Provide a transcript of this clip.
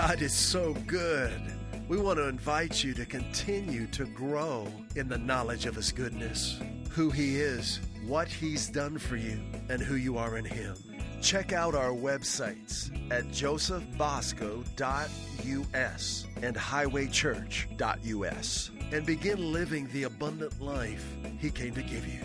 God is so good. We want to invite you to continue to grow in the knowledge of His goodness, who He is, what He's done for you, and who you are in Him. Check out our websites at josephbosco.us and highwaychurch.us and begin living the abundant life He came to give you.